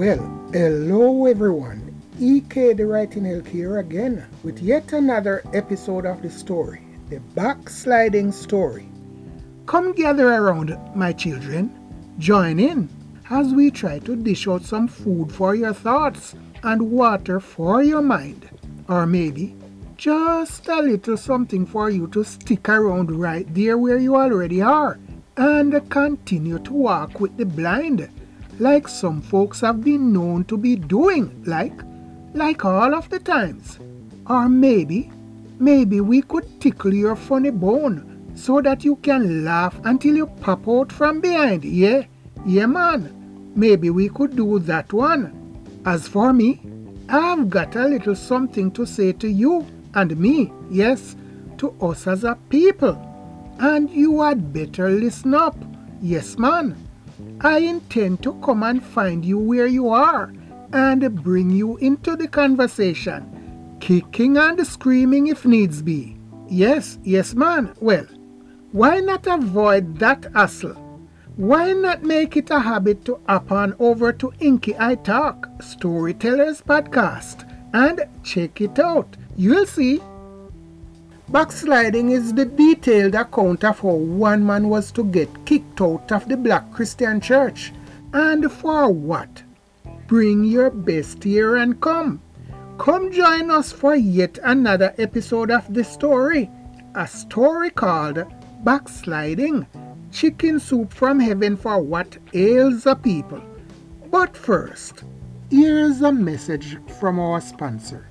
Well, hello everyone. EK the Writing Elk here again with yet another episode of the story, the backsliding story. Come gather around, my children. Join in as we try to dish out some food for your thoughts and water for your mind. Or maybe just a little something for you to stick around right there where you already are and continue to walk with the blind like some folks have been known to be doing like like all of the times. Or maybe maybe we could tickle your funny bone so that you can laugh until you pop out from behind. Yeah yeah man. Maybe we could do that one. As for me i've got a little something to say to you and me yes to us as a people. And you had better listen up. Yes, man. I intend to come and find you where you are and bring you into the conversation, kicking and screaming if needs be. Yes, yes, man. Well, why not avoid that hassle? Why not make it a habit to hop on over to Inky I Talk, Storytellers Podcast, and check it out? You'll see Backsliding is the detailed account of how one man was to get kicked out of the black Christian church. And for what? Bring your best here and come. Come join us for yet another episode of the story. A story called Backsliding Chicken Soup from Heaven for What Ails a People. But first, here's a message from our sponsor.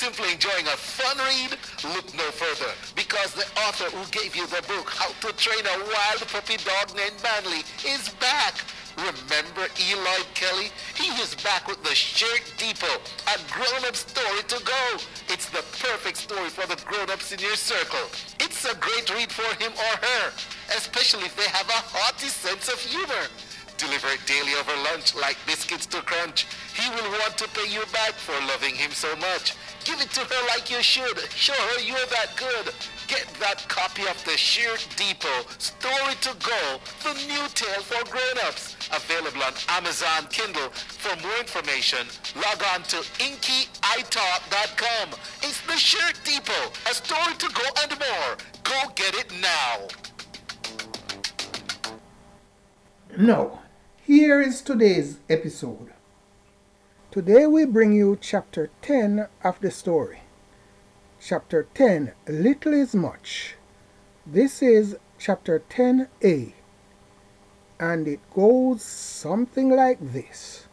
Simply enjoying a fun read, look no further because the author who gave you the book, How to Train a Wild Puppy Dog Named Manly, is back. Remember Eloy Kelly? He is back with the Shirt Depot, a grown-up story to go. It's the perfect story for the grown-ups in your circle. It's a great read for him or her, especially if they have a hearty sense of humor. Delivered daily over lunch like biscuits to crunch. He will want to pay you back for loving him so much. Give it to her like you should. Show her you're that good. Get that copy of the Shirt Depot Story to Go, the new tale for grown-ups. Available on Amazon Kindle. For more information, log on to inkytalk.com. It's the Shirt Depot, a story to go and more. Go get it now. Now, here is today's episode. Today we bring you chapter 10 of the story. Chapter 10 Little is Much. This is chapter 10a, and it goes something like this.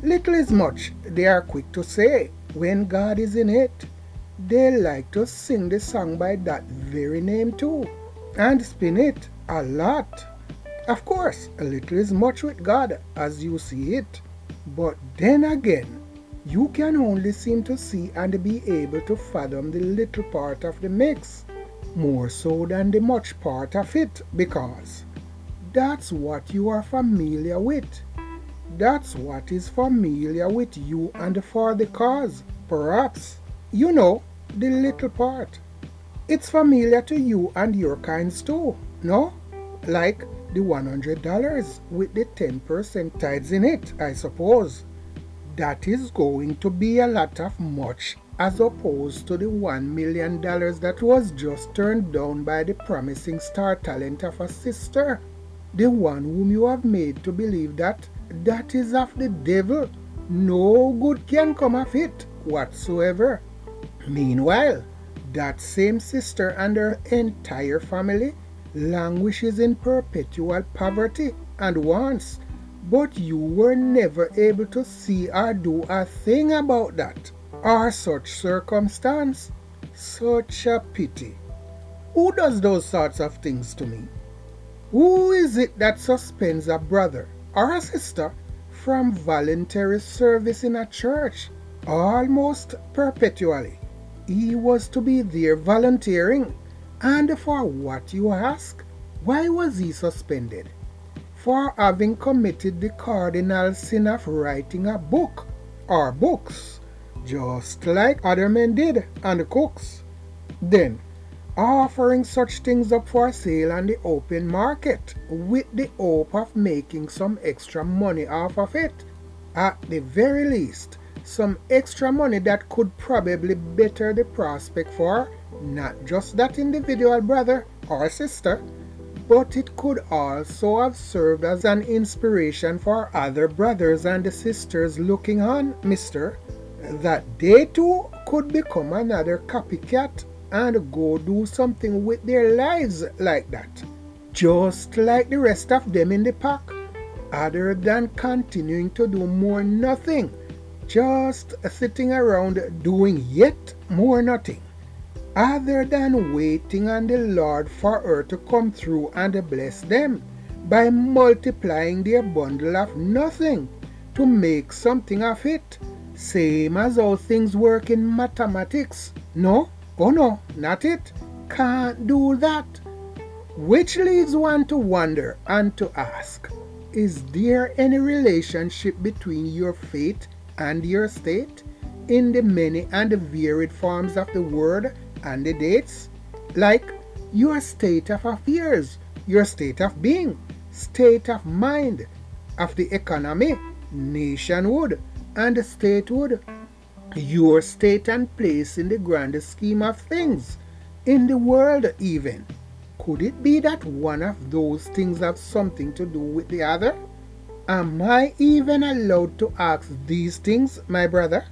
Little is much, they are quick to say, when God is in it. They like to sing the song by that very name too, and spin it a lot. Of course, a little is much with God as you see it. But then again, you can only seem to see and be able to fathom the little part of the mix, more so than the much part of it, because that's what you are familiar with. That's what is familiar with you and for the cause. Perhaps, you know, the little part. It's familiar to you and your kinds too, no? Like the $100 with the 10% tithes in it, I suppose. That is going to be a lot of much as opposed to the $1 million that was just turned down by the promising star talent of a sister. The one whom you have made to believe that that is of the devil. No good can come of it whatsoever. Meanwhile, that same sister and her entire family languishes in perpetual poverty and wants, but you were never able to see or do a thing about that, or such circumstance. Such a pity. Who does those sorts of things to me? Who is it that suspends a brother or a sister from voluntary service in a church almost perpetually? He was to be there volunteering and for what you ask? Why was he suspended? For having committed the cardinal sin of writing a book or books just like other men did, and cooks. Then, offering such things up for sale on the open market with the hope of making some extra money off of it. At the very least, some extra money that could probably better the prospect for not just that individual brother or sister, but it could also have served as an inspiration for other brothers and sisters looking on, mister, that they too could become another copycat and go do something with their lives like that. Just like the rest of them in the pack, other than continuing to do more nothing, just sitting around doing yet more nothing other than waiting on the Lord for her to come through and bless them by multiplying their bundle of nothing to make something of it. Same as how things work in mathematics. No, oh no, not it. Can't do that. Which leads one to wonder and to ask Is there any relationship between your faith and your state in the many and varied forms of the word and the dates, like your state of affairs, your state of being, state of mind, of the economy, nationhood, and statehood, your state and place in the grand scheme of things, in the world even. Could it be that one of those things have something to do with the other? Am I even allowed to ask these things, my brother?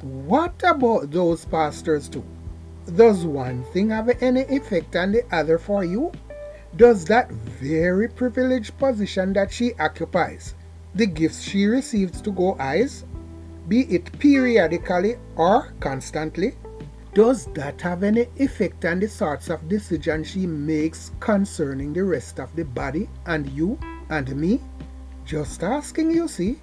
What about those pastors too? Does one thing have any effect on the other for you? Does that very privileged position that she occupies, the gifts she receives to go eyes, be it periodically or constantly, does that have any effect on the sorts of decisions she makes concerning the rest of the body and you and me? Just asking, you see.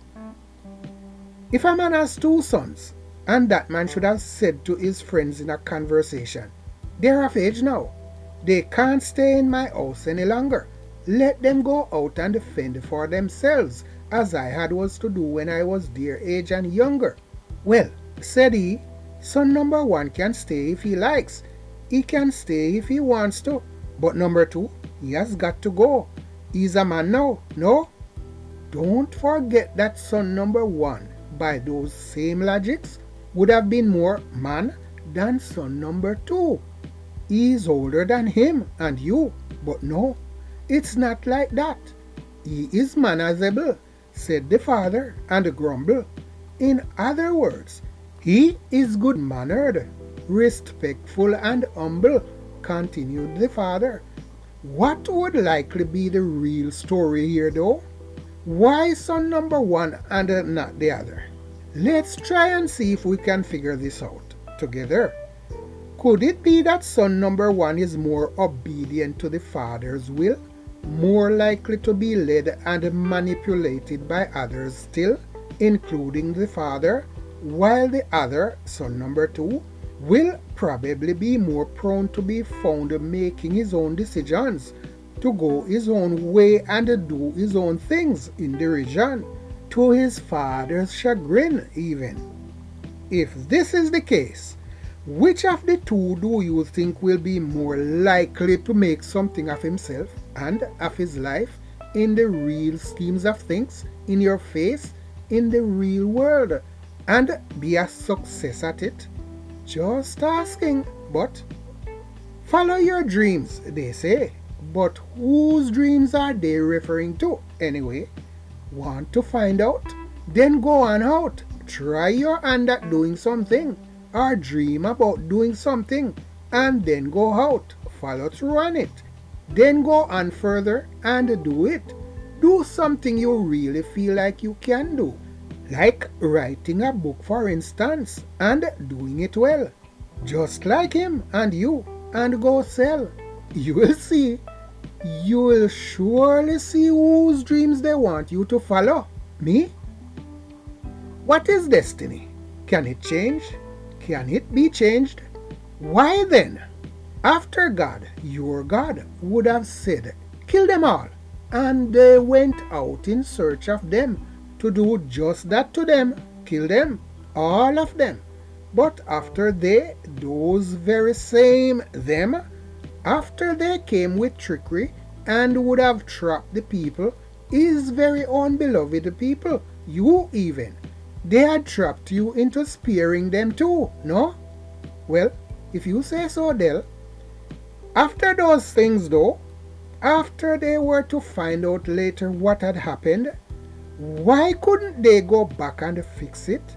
If a man has two sons, and that man should have said to his friends in a conversation, They're of age now. They can't stay in my house any longer. Let them go out and fend for themselves, as I had was to do when I was their age and younger. Well, said he, son number one can stay if he likes. He can stay if he wants to. But number two, he has got to go. He's a man now, no? Don't forget that son number one, by those same logics, would have been more man than son number two. He's older than him and you, but no, it's not like that. He is manageable, said the father, and grumbled. In other words, he is good mannered, respectful, and humble, continued the father. What would likely be the real story here, though? Why son number one and not the other? Let's try and see if we can figure this out together. Could it be that son number one is more obedient to the father's will, more likely to be led and manipulated by others still, including the father, while the other, son number two, will probably be more prone to be found making his own decisions, to go his own way and do his own things in the region? to his father's chagrin, even. If this is the case, which of the two do you think will be more likely to make something of himself and of his life in the real schemes of things, in your face, in the real world, and be a success at it? Just asking, but follow your dreams, they say. But whose dreams are they referring to, anyway? Want to find out? Then go on out. Try your hand at doing something or dream about doing something and then go out. Follow through on it. Then go on further and do it. Do something you really feel like you can do. Like writing a book, for instance, and doing it well. Just like him and you, and go sell. You will see you will surely see whose dreams they want you to follow. Me? What is destiny? Can it change? Can it be changed? Why then, after God, your God, would have said, Kill them all, and they went out in search of them to do just that to them, kill them, all of them. But after they, those very same them, after they came with trickery and would have trapped the people, his very own beloved people, you even, they had trapped you into spearing them too, no? Well, if you say so, Del. After those things, though, after they were to find out later what had happened, why couldn't they go back and fix it?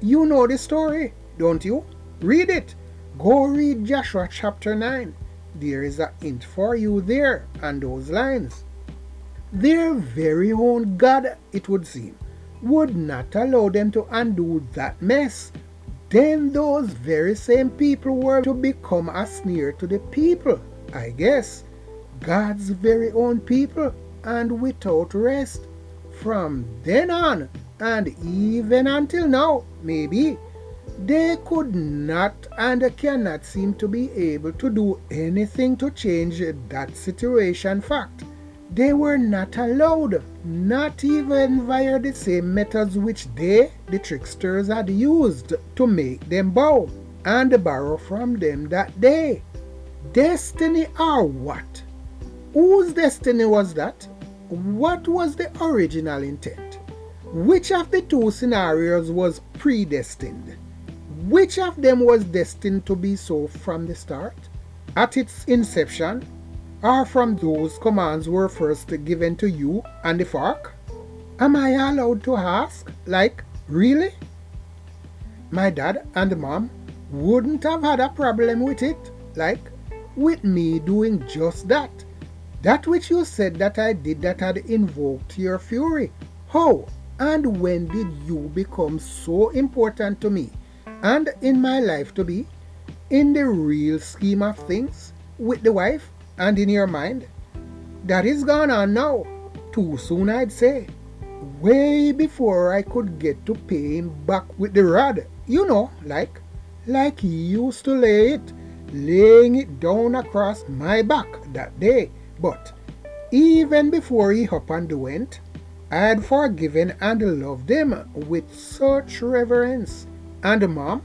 You know the story, don't you? Read it. Go read Joshua chapter 9. There is a hint for you there and those lines. Their very own God, it would seem, would not allow them to undo that mess. Then those very same people were to become a snare to the people, I guess. God's very own people, and without rest. From then on, and even until now, maybe, they could not and cannot seem to be able to do anything to change that situation fact. They were not allowed, not even via the same methods which they, the tricksters, had used to make them bow and borrow from them that day. Destiny or what? Whose destiny was that? What was the original intent? Which of the two scenarios was predestined? Which of them was destined to be so from the start? At its inception, are from those commands were first given to you and the fork? Am I allowed to ask? Like, really? My dad and mom wouldn't have had a problem with it, like, with me doing just that. That which you said that I did that had invoked your fury. How and when did you become so important to me and in my life to be? In the real scheme of things, with the wife and in your mind, that is gone on now. Too soon, I'd say. Way before I could get to pay him back with the rod. You know, like, like he used to lay it, laying it down across my back that day. But even before he up and went, I had forgiven and loved him with such reverence. And mom,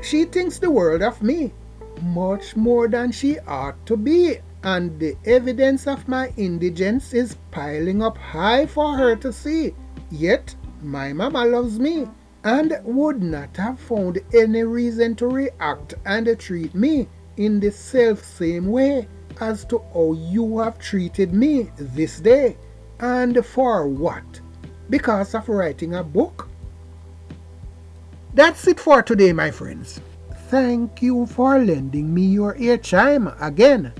she thinks the world of me, much more than she ought to be and the evidence of my indigence is piling up high for her to see. Yet my mama loves me and would not have found any reason to react and treat me in the self same way as to how you have treated me this day. And for what? Because of writing a book? That's it for today, my friends. Thank you for lending me your ear chime again.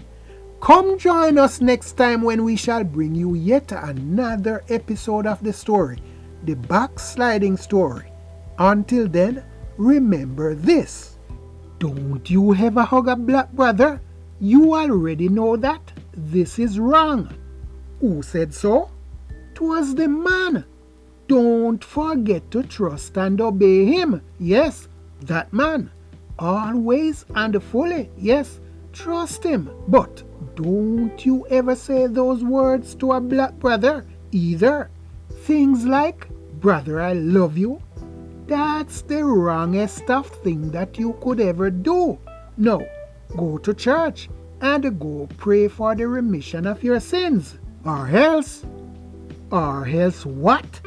Come join us next time when we shall bring you yet another episode of the story, the backsliding story. Until then, remember this. Don't you ever hug a black brother? You already know that. This is wrong. Who said so? Twas the man. Don't forget to trust and obey him. Yes, that man. Always and fully. Yes, trust him. But don't you ever say those words to a black brother either. Things like, Brother, I love you. That's the wrongest of thing that you could ever do. No, go to church and go pray for the remission of your sins. Or else, or else what?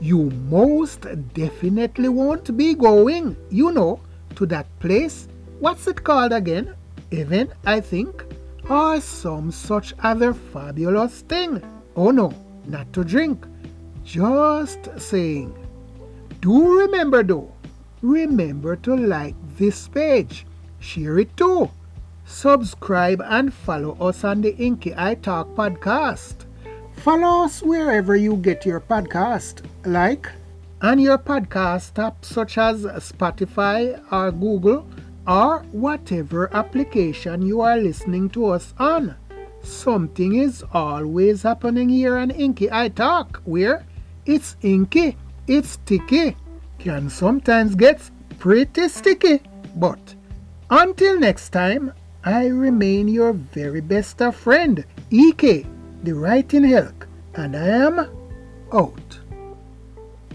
You most definitely won't be going, you know, to that place. What's it called again? Heaven, I think or some such other fabulous thing. Oh no, not to drink. Just saying. Do remember though, remember to like this page, share it too. Subscribe and follow us on the Inky I Talk podcast. Follow us wherever you get your podcast, like on your podcast app such as Spotify or Google or whatever application you are listening to us on. Something is always happening here on Inky I Talk, where it's inky, it's sticky, can sometimes get pretty sticky. But until next time, I remain your very best friend, EK, the Writing Elk, and I am out.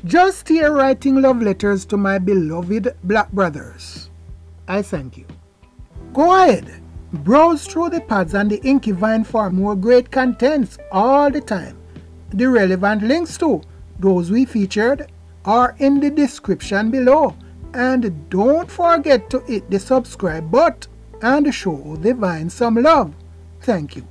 Just here writing love letters to my beloved black brothers. I thank you. Go ahead, browse through the pads and the Inky Vine for more great contents all the time. The relevant links to those we featured are in the description below. And don't forget to hit the subscribe button and show the Vine some love. Thank you.